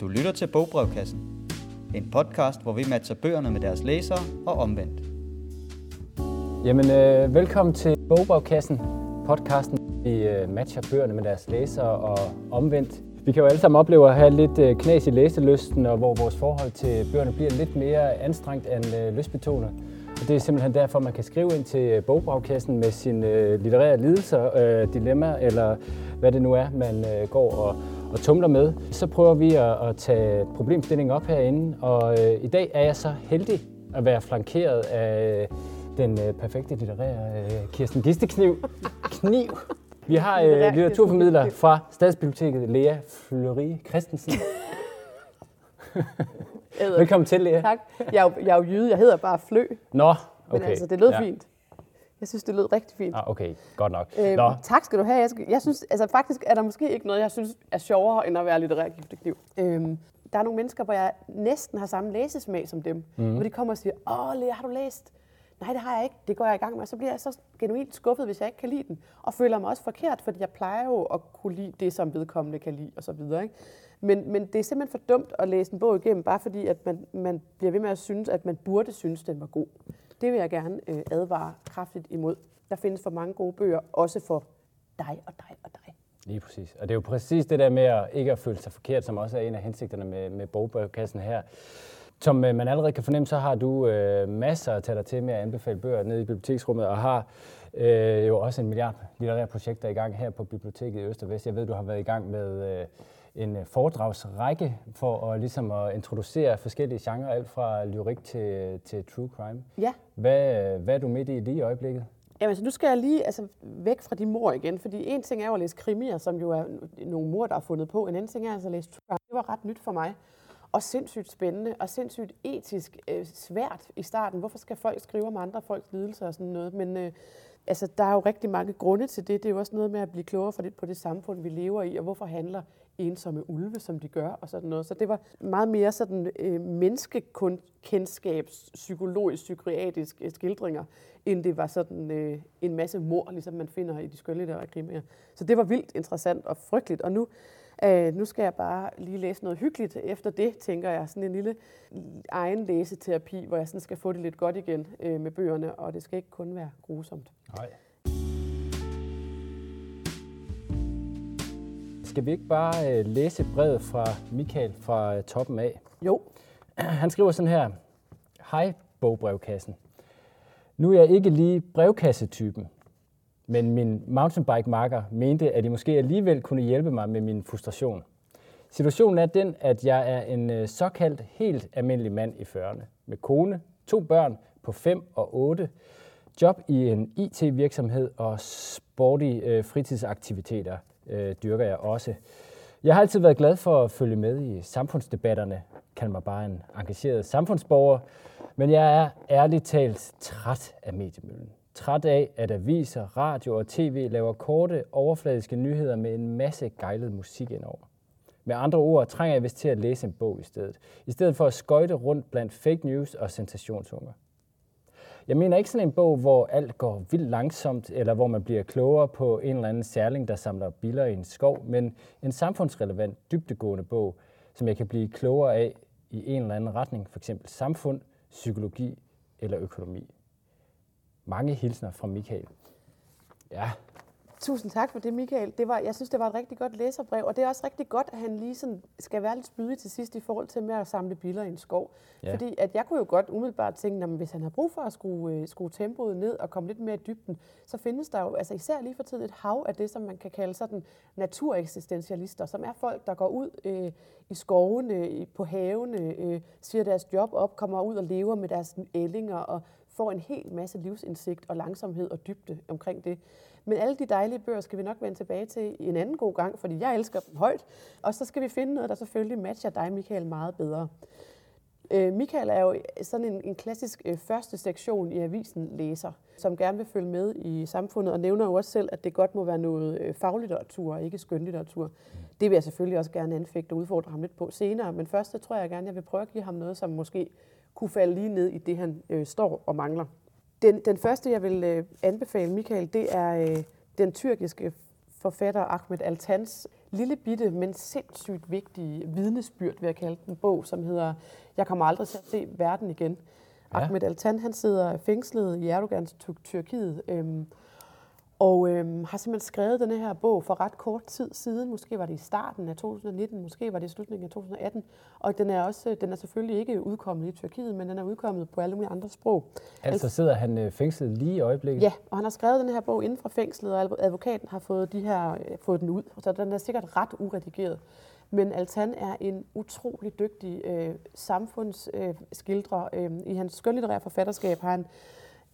Du lytter til Bogbrevkassen. En podcast, hvor vi matcher bøgerne med deres læsere og omvendt. Jamen, øh, velkommen til Bogbrevkassen, podcasten, vi øh, matcher bøgerne med deres læsere og omvendt. Vi kan jo alle sammen opleve at have lidt øh, knas i læselysten, og hvor vores forhold til bøgerne bliver lidt mere anstrengt end øh, lystbetonet. Og det er simpelthen derfor, man kan skrive ind til øh, Bogbrevkassen med sine øh, litterære lidelser, øh, eller hvad det nu er, man øh, går og, og tumler med. Så prøver vi at, at tage problemstillingen op herinde, og øh, i dag er jeg så heldig at være flankeret af øh, den øh, perfekte litterære øh, Kirsten Gistekniv. Kniv. Vi har øh, litteraturformidler fra Stadsbiblioteket, Lea Fleury Christensen. Velkommen til, Lea. Tak. Jeg er, jo, jeg er jo jyde, jeg hedder bare Flø, Nå, men okay. altså, det lød ja. fint. Jeg synes, det lød rigtig fint. Ah, okay, godt nok. Øhm, Nå, tak skal du have. Jeg, skal, jeg synes, altså faktisk er der måske ikke noget, jeg synes er sjovere, end at være litterær giftekniv. Øhm, der er nogle mennesker, hvor jeg næsten har samme læsesmag som dem. Mm. Hvor de kommer og siger, åh Lea, har du læst? Nej, det har jeg ikke. Det går jeg i gang med. Og så bliver jeg så genuint skuffet, hvis jeg ikke kan lide den. Og føler mig også forkert, fordi jeg plejer jo at kunne lide det, som vedkommende kan lide, og så videre. Ikke? Men, men det er simpelthen for dumt at læse en bog igennem, bare fordi at man, man bliver ved med at synes, at man burde synes, den var god. Det vil jeg gerne øh, advare kraftigt imod. Der findes for mange gode bøger, også for dig og dig og dig. lige præcis. Og det er jo præcis det der med at ikke at føle sig forkert, som også er en af hensigterne med, med bogbrevkassen her. Som øh, man allerede kan fornemme, så har du øh, masser at tage dig til med at anbefale bøger nede i biblioteksrummet, og har øh, jo også en milliard litterære projekter i gang her på biblioteket i Øst og Vest. Jeg ved, du har været i gang med øh, en øh, foredragsrække for at, ligesom at introducere forskellige genrer, alt fra lyrik til, til true crime. Ja, Hvad, øh, hvad er du midt i lige i øjeblikket? Jamen, så nu skal jeg lige altså, væk fra de mor igen, fordi en ting er jo at læse krimier, som jo er nogle mor, der har fundet på. En anden ting er altså at læse true crime. Det var ret nyt for mig. Og sindssygt spændende, og sindssygt etisk øh, svært i starten. Hvorfor skal folk skrive om andre folks lidelser og sådan noget? Men øh, altså, der er jo rigtig mange grunde til det. Det er jo også noget med at blive klogere for det, på det samfund, vi lever i, og hvorfor handler ensomme ulve, som de gør, og sådan noget. Så det var meget mere sådan øh, menneskekendskabs, psykologisk, psykiatrisk øh, skildringer, end det var sådan øh, en masse mor, ligesom man finder i de skønlitterære krimier. Så det var vildt interessant og frygteligt. Og nu, øh, nu skal jeg bare lige læse noget hyggeligt efter det, tænker jeg. Sådan en lille egen læseterapi, hvor jeg sådan skal få det lidt godt igen øh, med bøgerne, og det skal ikke kun være grusomt. Nej. Skal vi ikke bare øh, læse brevet fra Michael fra øh, toppen af? Jo, Han skriver sådan her. Hej, bogbrevkassen. Nu er jeg ikke lige brevkassetypen, men min mountainbike-makker mente, at I måske alligevel kunne hjælpe mig med min frustration. Situationen er den, at jeg er en øh, såkaldt helt almindelig mand i 40'erne, med kone, to børn på 5 og 8, job i en IT-virksomhed og sporty øh, fritidsaktiviteter øh, dyrker jeg også. Jeg har altid været glad for at følge med i samfundsdebatterne, kald mig bare en engageret samfundsborger, men jeg er ærligt talt træt af mediemøllen. Træt af, at aviser, radio og tv laver korte, overfladiske nyheder med en masse gejlet musik indover. Med andre ord trænger jeg vist til at læse en bog i stedet, i stedet for at skøjte rundt blandt fake news og sensationshunger. Jeg mener ikke sådan en bog, hvor alt går vildt langsomt, eller hvor man bliver klogere på en eller anden særling, der samler biller i en skov, men en samfundsrelevant, dybdegående bog, som jeg kan blive klogere af i en eller anden retning, f.eks. samfund, psykologi eller økonomi. Mange hilsner fra Michael. Ja, Tusind tak for det, Michael. Det var, jeg synes, det var et rigtig godt læserbrev, og det er også rigtig godt, at han lige sådan skal være lidt spydig til sidst i forhold til med at samle billeder i en skov. Ja. Fordi at jeg kunne jo godt umiddelbart tænke, at hvis han har brug for at skrue, øh, skrue tempoet ned og komme lidt mere i dybden, så findes der jo altså især lige for tiden et hav af det, som man kan kalde sådan natureksistentialister, som er folk, der går ud øh, i skovene, på havene, øh, siger deres job op, kommer ud og lever med deres ællinger og får en hel masse livsindsigt og langsomhed og dybde omkring det. Men alle de dejlige bøger skal vi nok vende tilbage til en anden god gang, fordi jeg elsker dem højt. Og så skal vi finde noget, der selvfølgelig matcher dig, Michael, meget bedre. Øh, Michael er jo sådan en, en klassisk øh, første sektion i avisen læser, som gerne vil følge med i samfundet, og nævner jo også selv, at det godt må være noget øh, faglitteratur, og ikke skønlitteratur. Det vil jeg selvfølgelig også gerne anfægte og udfordre ham lidt på senere, men først så tror jeg gerne, jeg vil prøve at give ham noget, som måske kunne falde lige ned i det, han øh, står og mangler. Den, den første, jeg vil øh, anbefale Michael, det er øh, den tyrkiske forfatter Ahmed Altans lille bitte, men sindssygt vigtige vidnesbyrd, vil jeg kalde den bog, som hedder Jeg kommer aldrig til at se verden igen. Ja. Ahmed Altan, han sidder fængslet i Erdogans Tyrkiet, øhm, og øhm, har simpelthen skrevet den her bog for ret kort tid siden. Måske var det i starten af 2019, måske var det i slutningen af 2018. Og den er, også, den er selvfølgelig ikke udkommet i Tyrkiet, men den er udkommet på alle mulige andre sprog. Altså sidder han øh, fængslet lige i øjeblikket? Ja, og han har skrevet den her bog inden for fængslet, og advokaten har fået, de her, øh, fået den ud. Så den er sikkert ret uredigeret. Men Altan er en utrolig dygtig øh, samfundsskildrer. Øh, I hans skønlitterære forfatterskab har han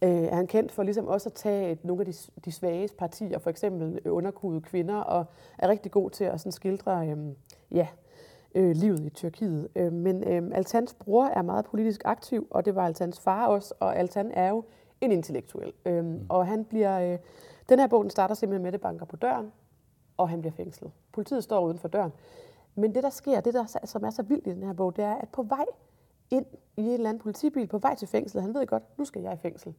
øh, er han kendt for ligesom også at tage nogle af de, de svage partier, for eksempel underkudede kvinder, og er rigtig god til at sådan skildre øh, ja, øh, livet i Tyrkiet. Øh, men øh, Altans bror er meget politisk aktiv, og det var Altans far også, og Altan er jo en intellektuel. Øh, mm. Og han bliver... Øh, den her bog den starter simpelthen med, at det banker på døren, og han bliver fængslet. Politiet står uden for døren. Men det, der sker, det der, som er så vildt i den her bog, det er, at på vej ind i en eller anden politibil på vej til fængslet. Han ved godt, nu skal jeg i fængsel.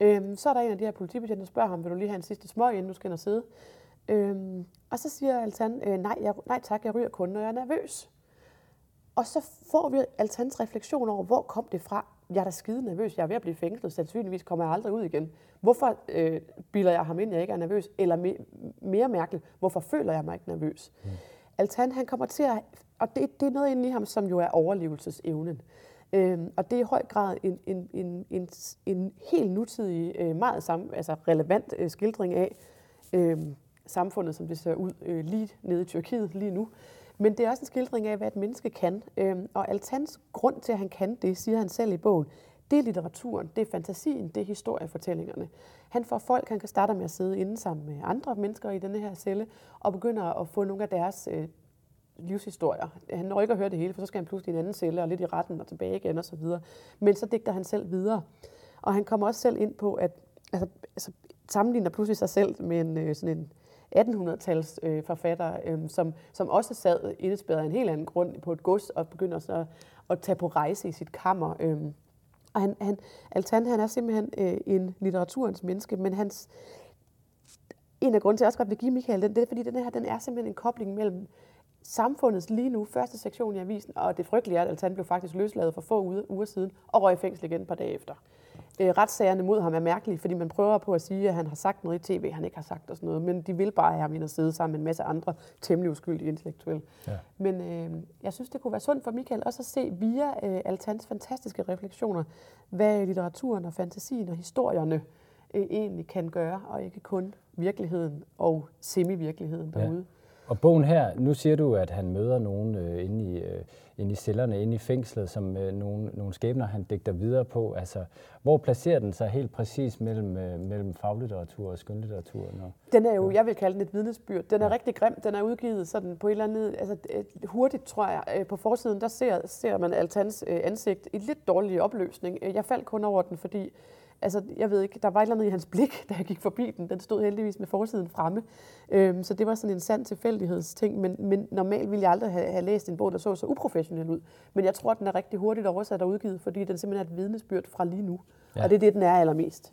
Øhm, så er der en af de her politibetjente, der spørger ham, vil du lige have en sidste smøg, inden du skal ind og sidde? Øhm, og så siger Altan, øh, nej, jeg, nej tak, jeg ryger kun, når jeg er nervøs. Og så får vi Altans refleksion over, hvor kom det fra? Jeg er da skide nervøs, jeg er ved at blive fængslet, sandsynligvis kommer jeg aldrig ud igen. Hvorfor øh, bilder jeg ham ind, jeg ikke er nervøs? Eller me, mere mærkeligt, hvorfor føler jeg mig ikke nervøs? Mm. Altan, han kommer til at... Og det, det er noget inde i ham, som jo er overlevelsesevnen. Øhm, og det er i høj grad en, en, en, en, en helt nutidig, øh, meget sam, altså relevant øh, skildring af øh, samfundet, som det ser ud øh, lige nede i Tyrkiet lige nu. Men det er også en skildring af, hvad et menneske kan. Øhm, og Altans grund til, at han kan det, siger han selv i bogen, det er litteraturen, det er fantasien, det er historiefortællingerne. Han får folk, han kan starte med at sidde inde sammen med andre mennesker i denne her celle, og begynder at få nogle af deres øh, livshistorier. Han når ikke at høre det hele, for så skal han pludselig i en anden celle, og lidt i retten og tilbage igen og så videre. Men så digter han selv videre. Og han kommer også selv ind på, at altså, altså, sammenligner pludselig sig selv med en, øh, sådan en 1800-tals øh, forfatter, øh, som, som også sad indespærret af en helt anden grund på et gods og begynder så at tage på rejse i sit kammer. Øh. Og han, han, Altan han er simpelthen øh, en litteraturens menneske, men hans, en af grunden til, at jeg også godt vil give Michael den, det er, fordi den her den er simpelthen en kobling mellem samfundets lige nu, første sektion i avisen, og det frygtelige er, at Altan blev faktisk løsladet for få uger, siden, og røg i fængsel igen et par dage efter. Øh, retssagerne mod ham er mærkelige, fordi man prøver på at sige, at han har sagt noget i tv, han ikke har sagt og sådan noget, men de vil bare have ham ind og sidde sammen med en masse andre temmelig uskyldige intellektuelle. Ja. Men øh, jeg synes, det kunne være sundt for Michael også at se via øh, Altans fantastiske refleksioner, hvad litteraturen og fantasien og historierne øh, egentlig kan gøre, og ikke kun virkeligheden og semi-virkeligheden derude. Ja. Og bogen her, nu siger du, at han møder nogen øh, inde, i, øh, inde i cellerne, inde i fængslet, som øh, nogle, nogle skæbner, han digter videre på. Altså, hvor placerer den sig helt præcis mellem, øh, mellem faglitteratur og skønlitteratur? Når, den er jo, jeg vil kalde den et vidnesbyrd. Den er ja. rigtig grim. Den er udgivet sådan på et eller andet, altså hurtigt, tror jeg. Øh, på forsiden, der ser, ser man Altans øh, ansigt i lidt dårlig opløsning. Jeg faldt kun over den, fordi altså, jeg ved ikke, der var et eller andet i hans blik, da jeg gik forbi den. Den stod heldigvis med forsiden fremme. Øhm, så det var sådan en sand tilfældighedsting. Men, men normalt ville jeg aldrig have, have læst en bog, der så så uprofessionel ud. Men jeg tror, at den er rigtig hurtigt oversat og udgivet, fordi den simpelthen er et vidnesbyrd fra lige nu. Ja. Og det er det, den er allermest.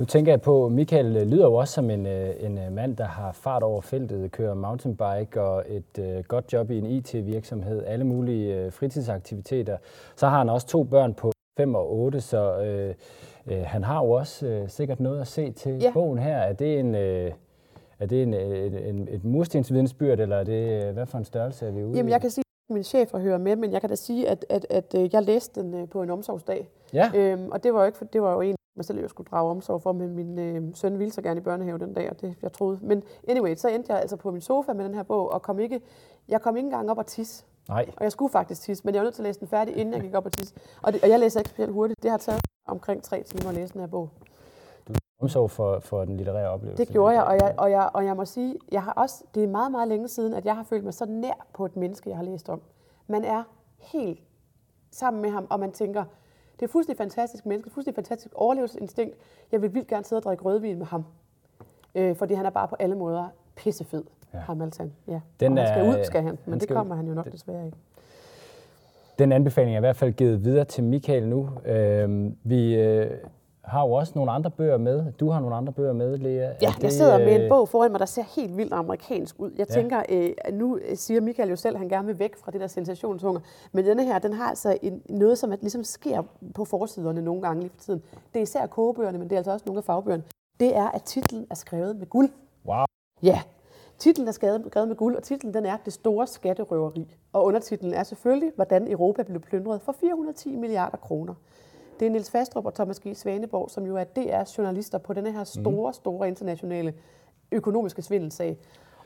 Nu tænker jeg på, Michael lyder jo også som en, øh, en øh, mand, der har fart over feltet, kører mountainbike og et uh, godt job i en IT-virksomhed, alle mulige uh, fritidsaktiviteter. Så har han også to børn på 5 og 8, så øh, øh, han har jo også øh, sikkert noget at se til ja. bogen her. Er det en... Øh, er det en, en, et murstensvidensbyrd, eller er det, øh, hvad for en størrelse er vi ude Jamen, jeg kan sige, at min chef hører med, men jeg kan da sige, at, at, at, at jeg læste den øh, på en omsorgsdag. Ja. Øhm, og det var jo ikke, det var jo en, mig selv, jeg skulle drage omsorg for, men min øh, søn ville så gerne i børnehave den dag, og det jeg troede. Men anyway, så endte jeg altså på min sofa med den her bog, og kom ikke, jeg kom ikke engang op og tisse. Nej. Og jeg skulle faktisk tisse, men jeg var nødt til at læse den færdig, inden jeg gik op og tisse. Og, det, og jeg læser ikke specielt hurtigt. Det har taget omkring tre timer at læse den her bog. Du omsorg for, for den litterære oplevelse. Det gjorde jeg og, jeg, og jeg, og jeg må sige, jeg har også, det er meget, meget længe siden, at jeg har følt mig så nær på et menneske, jeg har læst om. Man er helt sammen med ham, og man tænker, det er fuldstændig fantastisk menneske, fuldstændig fantastisk overlevelsesinstinkt. Jeg vil vildt gerne sidde og drikke rødvin med ham. Øh, fordi han er bare på alle måder pissefed, ja. ham Altan. Ja. Den og han skal ud, skal han, men han det kommer ud. han jo nok desværre ikke. Den anbefaling er i hvert fald givet videre til Michael nu. Øh, vi øh, har jo også nogle andre bøger med. Du har nogle andre bøger med, Lea. Ja, Er jeg det, sidder med en øh, bog foran mig, der ser helt vildt amerikansk ud. Jeg Ja. tænker, øh, nu øh, siger Michael jo selv, at han gerne vil væk fra det der sensationshunger. Men denne her, den har altså en, noget, som at ligesom sker på forsiderne nogle gange lige for tiden. Det er især kogebøgerne, men det er altså også nogle af fagbøgerne. Det er, at titlen er skrevet med guld. Wow. Ja, titlen er skrevet med guld, og titlen den er Det store skatterøveri. Og undertitlen er selvfølgelig, hvordan Europa blev plyndret for 410 milliarder kroner. Det er Niels Fastrup og Thomas G. Svaneborg, som jo er DR's journalister på denne her store, store internationale økonomiske svindelsag.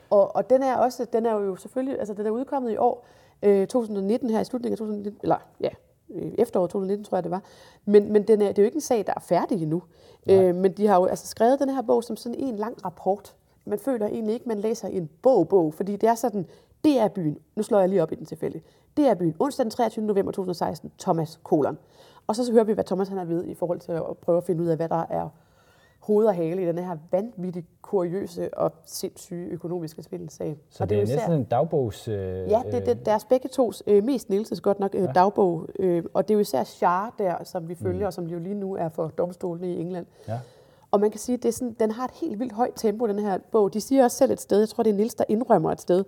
Og, og den er også, den er jo selvfølgelig, altså den er udkommet i år, øh, 2019 her i slutningen af 2019, eller ja, øh, efteråret 2019 tror jeg det var. Men, men den er, det er jo ikke en sag, der er færdig endnu. Øh, men de har jo altså skrevet den her bog som sådan en lang rapport. Man føler egentlig ikke, man læser en bog-bog, fordi det er sådan, det er byen, nu slår jeg lige op i den tilfælde, det er byen, onsdag den 23. november 2016, Thomas Kolon. Og så, så hører vi, hvad Thomas han har ved i forhold til at prøve at finde ud af, hvad der er hoved og hale i den her vanvittigt kuriøse og sindssyge økonomiske svindelsag. Så og det er, jo især- næsten en dagbogs... Øh, Ja, det er det, deres begge tos, øh, mest Nielses godt nok, øh, ja. dagbog. Øh, og det er jo især Char der, som vi følger, mm. og som jo lige nu er for domstolene i England. Ja. Og man kan sige, at sådan, den har et helt vildt højt tempo, den her bog. De siger også selv et sted, jeg tror det er Nils, der indrømmer et sted,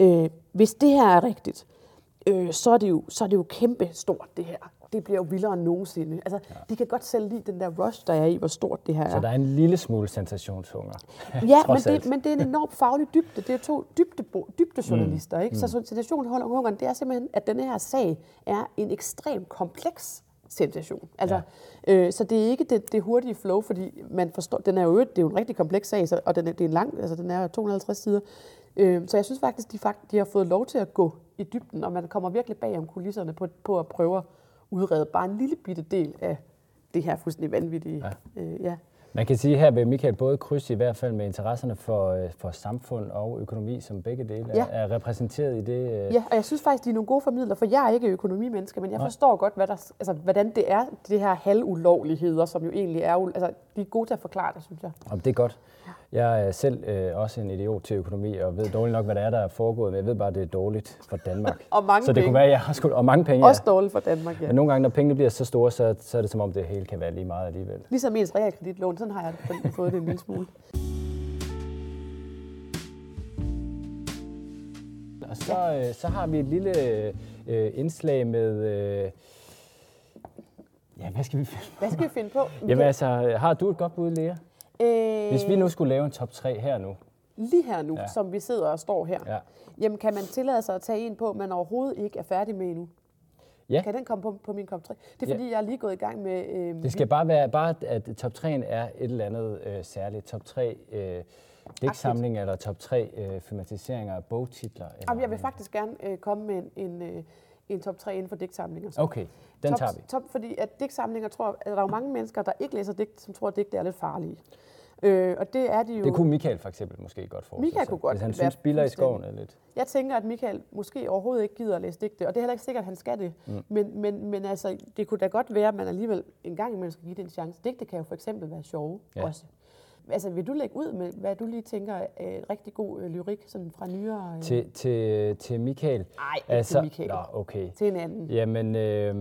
øh, hvis det her er rigtigt, øh, så, er det jo, så er det jo kæmpe stort det her. Det bliver jo vildere end nogensinde. Altså, ja. de kan godt selv lide den der rush, der er i, hvor stort det her er. Så der er en lille smule sensationshunger. Ja, men det, men det er en enorm faglig dybde. Det er to dybde, dybdejournalister. Mm. Ikke? Så sensationshungeren, det er simpelthen, at denne her sag er en ekstremt kompleks sensation. Altså, ja. øh, så det er ikke det, det hurtige flow, fordi man forstår, den er jo, det er jo en rigtig kompleks sag, så, og den er, det er en lang, altså den er 250 sider. Øh, så jeg synes faktisk, de, fakt, de har fået lov til at gå i dybden, og man kommer virkelig bag om kulisserne på, på at prøve at udrede bare en lille bitte del af det her fuldstændig vanvittige. Ja. Øh, ja. Man kan sige, at her vil Michael både krydse i hvert fald med interesserne for, øh, for samfund og økonomi, som begge dele Ja. er, er repræsenteret i det. øh, Ja, og jeg synes faktisk, de er nogle gode formidler, for jeg er ikke økonomimenneske, men jeg forstår godt, hvad der, altså, hvordan det er, det her halvulovligheder, som jo egentlig er, altså, de er gode til at forklare det, synes jeg. Og det er godt. Jeg er selv øh, også en idiot til økonomi, og ved dårligt nok, hvad der er, der er foregået, men jeg ved bare, at det er dårligt for Danmark. Og mange så det penge. kunne være, at jeg har skudt, og mange penge, Også ja. dårligt for Danmark, ja. Men nogle gange, når pengene bliver så store, så, så er det som om, det hele kan være lige meget alligevel. Ligesom ens realkreditlån, sådan har jeg fået det en lille smule. Og så, øh, så har vi et lille øh, indslag med... Øh, ja, hvad skal vi finde? Hvad skal vi finde på? Jamen altså, har du et godt bud, Lea? Øh, Hvis vi nu skulle lave en top 3 her nu. Lige her nu, Ja. som vi sidder og står her, Ja. jamen kan man tillade sig at tage en på, man overhovedet ikke er færdig med endnu? Ja. Kan den komme på, på min kop 3? Det er Ja. fordi, jeg er lige gået i gang med... Øh, Det skal bare være, bare at top 3'en er et eller andet øh, særligt. Top 3 øh, digtsamling eller top 3 øh, filmatiseringer af bogtitler. Eller, Jamen, jeg vil faktisk gerne øh, komme med en, en, øh, en top 3 inden for digtsamlinger. så. Okay, den top, tager vi. Top, fordi at digtsamlinger, tror, at der er jo mange mennesker, der ikke læser digt, som tror, at digte er lidt farlige. Øh, og det er de jo... Det kunne Michael for eksempel måske godt forestille Michael sig, kunne godt Hvis han synes, biller i skoven er lidt... Jeg tænker, at Michael måske overhovedet ikke gider at læse digte, og det er heller ikke sikkert, at han skal det. Mm. Men, men, men altså, det kunne da godt være, at man alligevel en gang imellem skal give det en chance. Digte kan jo for eksempel være sjove ja. også. Altså, vil du lægge ud med, hvad du lige tænker er rigtig god øh, lyrik sådan fra nyere... Øh, Til, til, til Michael. Nej, ikke til Michael. Nå, okay. til en anden. Jamen, øh,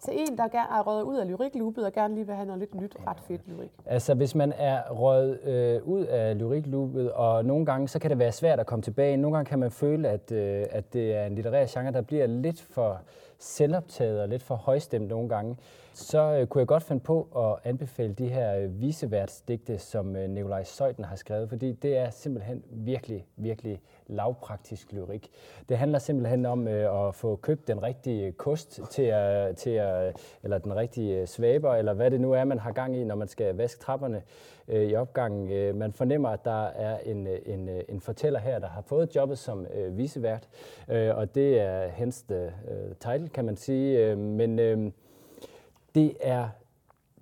Til en, der er røget ud af lyrikloopet og gerne lige vil have noget lidt nyt, ret fedt lyrik. altså hvis man er røget øh, ud af lyrikloopet, og nogle gange så kan det være svært at komme tilbage. Nogle gange kan man føle, at, øh, at det er en litterær genre, der bliver lidt for selvoptaget og lidt for højstemt nogle gange. Så øh, kunne jeg godt finde på at anbefale de her øh, viseværtsdigte, som øh, Nikolaj Søjden har skrevet, fordi det er simpelthen virkelig, virkelig lavpraktisk lyrik. Det handler simpelthen om øh, at få købt den rigtige kost til at, til at, eller den rigtige øh, svaber, eller hvad det nu er, man har gang i, når man skal vaske trapperne øh, i opgangen. Øh, man fornemmer, at der er en, øh, en, øh, en fortæller her, der har fået jobbet som øh, visevært, øh, og det er hens øh, title, kan man sige. Øh, men øh, det er,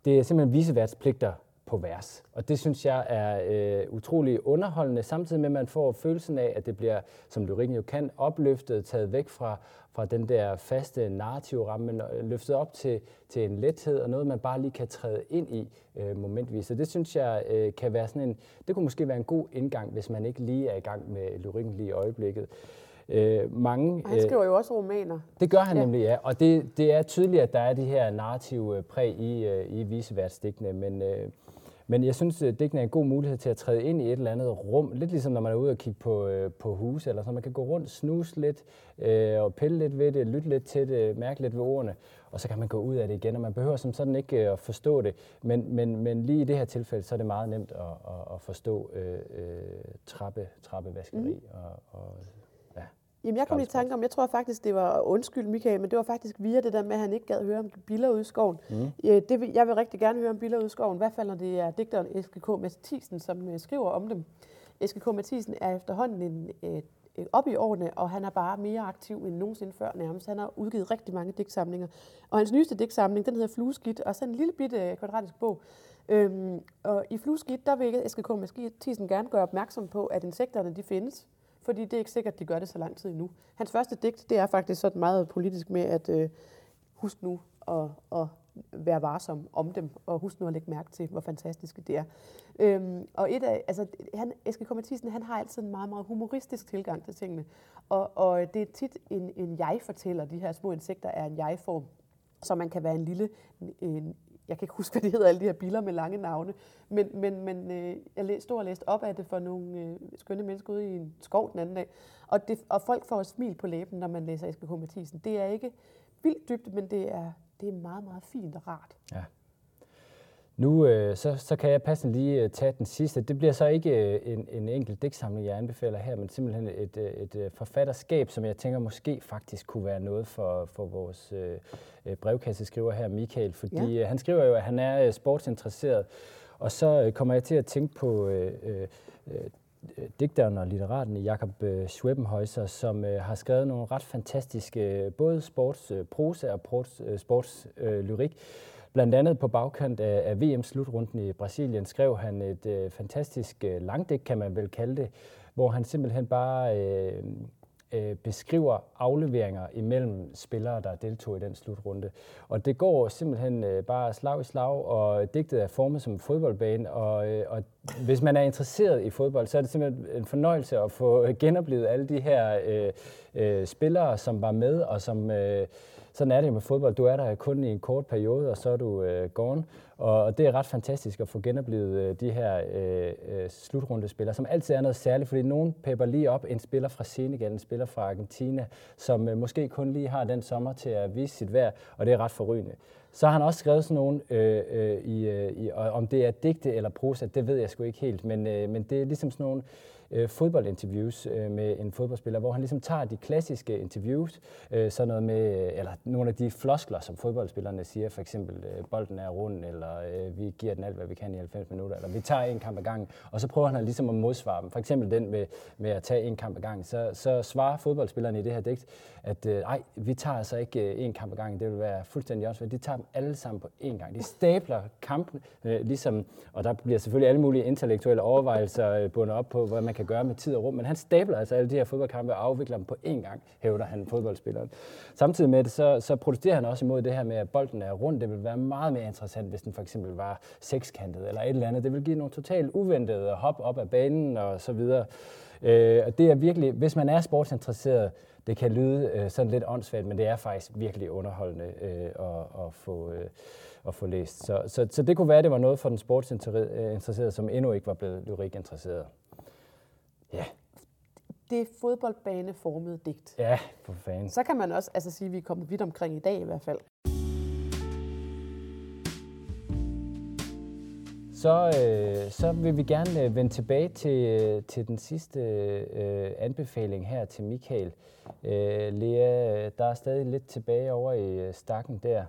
det er simpelthen viseværtspligter på vers. Og det synes jeg er øh, utrolig underholdende, samtidig med, at man får følelsen af, at det bliver, som lyrikken jo kan, opløftet, taget væk fra, fra den der faste narrative ramme, men øh, løftet op til, til en lethed og noget, man bare lige kan træde ind i øh, momentvis. Så det synes jeg øh, kan være sådan en, det kunne måske være en god indgang, hvis man ikke lige er i gang med lyrikken lige i øjeblikket øh, mange... Og han skriver jo også romaner. Det gør han Ja. nemlig, ja. Og det, det er tydeligt, at der er de her narrative præg i, øh, i viseværdsdigtene, men, øh, men jeg synes, at digtene er en god mulighed til at træde ind i et eller andet rum. Lidt ligesom når man er ude og kigge på, øh, på huse, eller så man kan gå rundt, snuse lidt, øh, og pille lidt ved det, lytte lidt til det, mærke lidt ved ordene, og så kan man gå ud af det igen, og man behøver som sådan ikke øh, at forstå det. Men, men, men lige i det her tilfælde, så er det meget nemt at, at, at forstå øh, øh, trappe, trappevaskeri mm. og, og. Jamen, jeg kom i tanke om, jeg tror faktisk, det var, undskyld Michael, men det var faktisk via det der med, at han ikke gad høre om biller ude i skoven. Mm. Ja, det jeg vil rigtig gerne høre om biller ude i skoven, i hvert fald når det er digteren Eske K. Mathisen, som øh, skriver om dem. Eske K. Mathisen er efterhånden en, øh, øh, op i årene, og han er bare mere aktiv end nogensinde før nærmest. Han har udgivet rigtig mange digtsamlinger. Og hans nyeste digtsamling, den hedder Flueskidt, og så en lille bitte øh, kvadratisk bog. Øhm, og i Flueskidt, der vil Eske K. Mathisen gerne gøre opmærksom på, at insekterne de findes fordi det er ikke sikkert, at de gør det så lang tid endnu. Hans første digt, det er faktisk sådan meget politisk med, at øh, husk nu at, at være varsom om dem, og husk nu at lægge mærke til, hvor fantastiske det er. Øhm, og et af, altså, han, Eske K. Han har altid en meget, meget humoristisk tilgang til tingene, og, og det er tit en, en jeg-fortæller, de her små insekter er en jeg-form, så man kan være en lille, en, jeg kan ikke huske, hvad det hedder, alle de her biler med lange navne, men, men, men øh, jeg stod og læste op af det for nogle øh, skønne mennesker ude i en skov den anden dag, og, det, og folk får et smil på læben, når man læser Eske K. Mathisen. Det er ikke vildt dybt, men det er, det er meget, meget fint og rart. Ja. Nu øh, så, så kan jeg passende lige øh, tage den sidste. Det bliver så ikke øh, en, en enkelt digtsamling, jeg anbefaler her, men simpelthen et, øh, et, forfatterskab, som jeg tænker måske faktisk kunne være noget for, for vores øh, brevkasseskriver her, Michael, fordi ja. han skriver jo, at han er sportsinteresseret, og så kommer jeg til at tænke på øh, øh, digteren og litteraten Jakob Schwebenhäuser, som øh, har skrevet nogle ret fantastiske både sportsprosa øh, og sportslyrik. Øh, sports, øh. Blandt andet på bagkant af, af VM-slutrunden i Brasilien skrev han et øh, fantastisk øh, kan man vel kalde det, hvor han simpelthen bare øh, øh, beskriver afleveringer imellem spillere, der deltog i den slutrunde. Og det går simpelthen øh, bare slag i slag, og digtet er formet som en fodboldbane, og, øh, og hvis man er interesseret i fodbold, så er det simpelthen en fornøjelse at få genoplevet alle de her øh, øh, spillere, som var med, og som... Øh, sådan er det med fodbold. Du er der kun i en kort periode, og så er du øh, gone. Og, og det er ret fantastisk at få genoplevet øh, de her øh, øh, slutrundespillere, som altid er noget særligt, fordi nogen pepper lige op en spiller fra Senegal, en spiller fra Argentina, som øh, måske kun lige har den sommer til at vise sit værd, og det er ret forrygende. Så har han også skrevet sådan nogle, øh, øh, i, øh, i, og om det er digte eller prosa, det ved jeg sgu ikke helt, men, øh, men det er ligesom sådan nogle øh, fodboldinterviews øh, med en fodboldspiller, hvor han ligesom tager de klassiske interviews, øh, sådan noget med, øh, eller nogle af de floskler, som fodboldspillerne siger, for eksempel, øh, bolden er rund, eller øh, vi giver den alt, hvad vi kan i 90 minutter, eller vi tager en kamp ad gangen, og så prøver han ligesom at modsvare dem. For eksempel den med, med at tage en kamp ad gangen. Så, så svarer fodboldspillerne i det her digt, at øh, ej, vi tager altså ikke øh, en kamp ad gangen, det vil være fuldstændig også, de tager dem alle sammen på én gang. De stabler kampen, øh, ligesom, og der bliver selvfølgelig alle mulige intellektuelle overvejelser øh, bundet op på, hvad man kan gøre med tid og rum, men han stabler altså alle de her fodboldkampe og afvikler dem på én gang, hævder han fodboldspilleren. Samtidig med det, så, så protesterer han også imod det her med, at bolden er rund. Det ville være meget mere interessant, hvis den for eksempel var sekskantet eller et eller andet. Det vil give nogle totalt uventede hop op af banen og så videre. Øh, og det er virkelig, hvis man er sportsinteresseret, det kan lyde øh, sådan lidt åndssvagt, men det er faktisk virkelig underholdende øh, at, at, få, øh, at få læst. Så, så, så det kunne være, at det var noget for den sportsinteresserede, øh, som endnu ikke var blevet lyrik interesseret. Ja. Det er fodboldbaneformede digt. Ja, for fanden. Så kan man også altså, sige, at vi er kommet vidt omkring i dag i hvert fald. Så, øh, så vil vi gerne øh, vende tilbage til, øh, til den sidste øh, anbefaling her til Michael. Øh, Lea, der er stadig lidt tilbage over i øh, stakken der.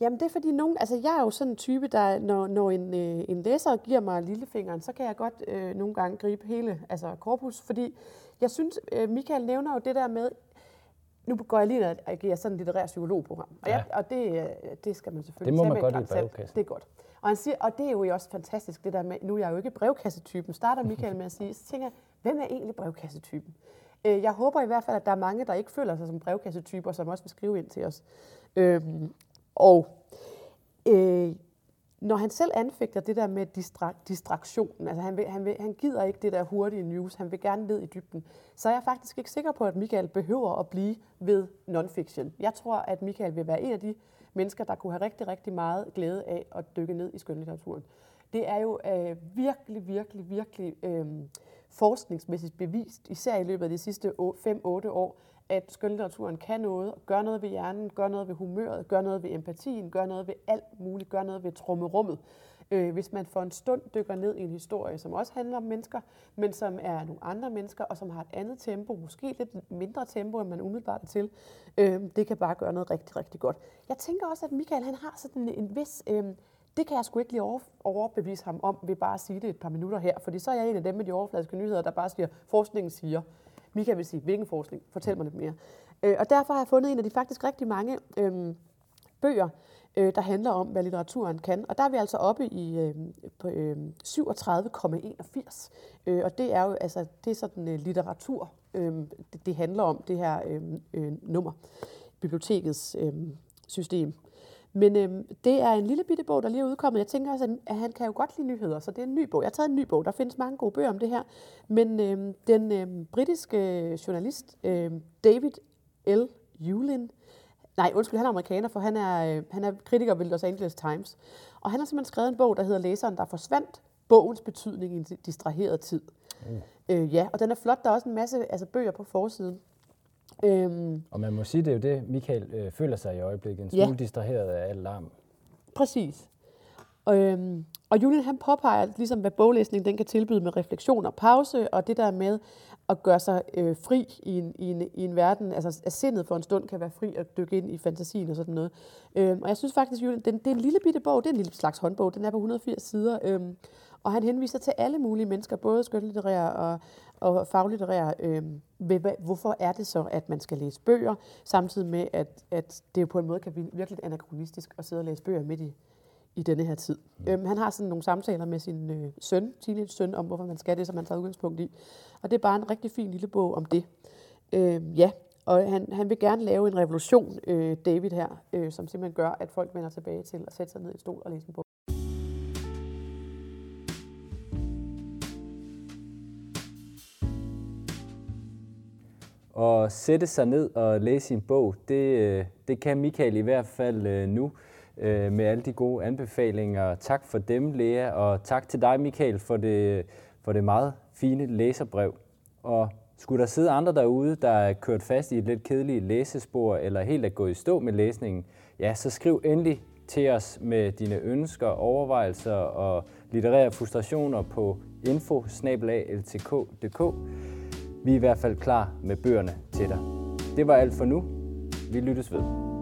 Jamen det er fordi nogen, altså jeg er jo sådan en type, der når, når en, øh, en læser giver mig lillefingeren, så kan jeg godt øh, nogle gange gribe hele altså korpus, fordi jeg synes, øh, Michael nævner jo det der med, nu går jeg lige og giver sådan et litterært psykologprogram, og, Ja. jeg, og det, øh, det skal man selvfølgelig Det må man godt i brevkassen. Det er godt. Og, han siger, og det er jo også fantastisk, det der med, nu er jeg jo ikke brevkassetypen, starter Michael med at sige, så tænker jeg, hvem er egentlig brevkassetypen? Øh, Jeg håber i hvert fald, at der er mange, der ikke føler sig som brevkassetyper, som også vil skrive ind til os. Øhm, og øh, når han selv anfægter det der med distra- distraktionen, altså han, vil, han, vil, han gider ikke det der hurtige news, han vil gerne ned i dybden, så er jeg faktisk ikke sikker på, at Michael behøver at blive ved non-fiction. Jeg tror, at Michael vil være en af de mennesker, der kunne have rigtig, rigtig meget glæde af at dykke ned i skønlitteraturen. Det er jo øh, virkelig, virkelig, virkelig øh, forskningsmæssigt bevist, især i løbet af de sidste 5-8 år, at skønlitteraturen kan noget, gør noget ved hjernen, gør noget ved humøret, gør noget ved empatien, gør noget ved alt muligt, gør noget ved trummerummet. Øh, hvis man for en stund dykker ned i en historie, som også handler om mennesker, men som er nogle andre mennesker, og som har et andet tempo, måske lidt mindre tempo, end man umiddelbart er til, øh, det kan bare gøre noget rigtig, rigtig godt. Jeg tænker også, at Michael han har sådan en, en vis... Øh, det kan jeg sgu ikke lige over, overbevise ham om ved bare at sige det et par minutter her, fordi så er jeg en af dem med de overfladiske nyheder, der bare siger, forskningen siger. Mika vil sige, hvilken forskning? Fortæl mig lidt mere. Øh, og derfor har jeg fundet en af de faktisk rigtig mange øh, bøger, øh, der handler om, hvad litteraturen kan. Og der er vi altså oppe i øh, på, øh, 37,81. Øh, og det er jo altså, det er sådan øh, litteratur, øh, det, det handler om, det her øh, øh, nummer. Bibliotekets øh, system. Men øh, det er en lille bitte bog, der lige er udkommet. Jeg tænker også, at han kan jo godt lide nyheder, så det er en ny bog. Jeg har taget en ny bog. Der findes mange gode bøger om det her. Men øh, den øh, britiske journalist øh, David L. Eulin, nej, undskyld, han er amerikaner, for han er, øh, han er kritiker ved Los Angeles Times. Og han har simpelthen skrevet en bog, der hedder Læseren, der forsvandt. Bogens betydning i en distraheret tid. Mm. Øh, ja, og den er flot. Der er også en masse altså, bøger på forsiden. Øhm, og man må sige, det er jo det, Michael øh, føler sig i øjeblikket, en smule ja. distraheret af al larm. Præcis. Og, øhm, og Julian han påpeger, ligesom hvad boglæsning den kan tilbyde med refleksion og pause, og det der med at gøre sig øh, fri i en, i, en, i en verden, altså at sindet for en stund kan være fri at dykke ind i fantasien og sådan noget. Øh, og jeg synes faktisk, at den, det er en lille bitte bog, det er en lille slags håndbog, den er på 180 sider, øh, og han henviser til alle mulige mennesker, både skønlitterære og, og faglitterære, øh, ved, hvorfor er det så, at man skal læse bøger, samtidig med, at, at det jo på en måde kan blive virkelig anachronistisk at sidde og læse bøger midt i, i denne her tid. Mm. Øhm, han har sådan nogle samtaler med sin øh, søn, teenage søn, om hvorfor man skal det, som man tager udgangspunkt i. Og det er bare en rigtig fin lille bog om det. Øh, ja, og han, han vil gerne lave en revolution, øh, David her, øh, som simpelthen gør, at folk vender tilbage til at sætte sig ned i stol og læse en bog. at sætte sig ned og læse en bog, det, øh, det kan Michael i hvert fald øh, nu øh, med alle de gode anbefalinger. Tak for dem, Lea, og tak til dig, Michael, for det, for det meget fine læserbrev. Og skulle der sidde andre derude, der er kørt fast i et lidt kedeligt læsespor, eller helt er gået i stå med læsningen, ja, så skriv endelig til os med dine ønsker, overvejelser og litterære frustrationer på info vi er i hvert fald klar med bøgerne til dig. Det var alt for nu. Vi lyttes ved.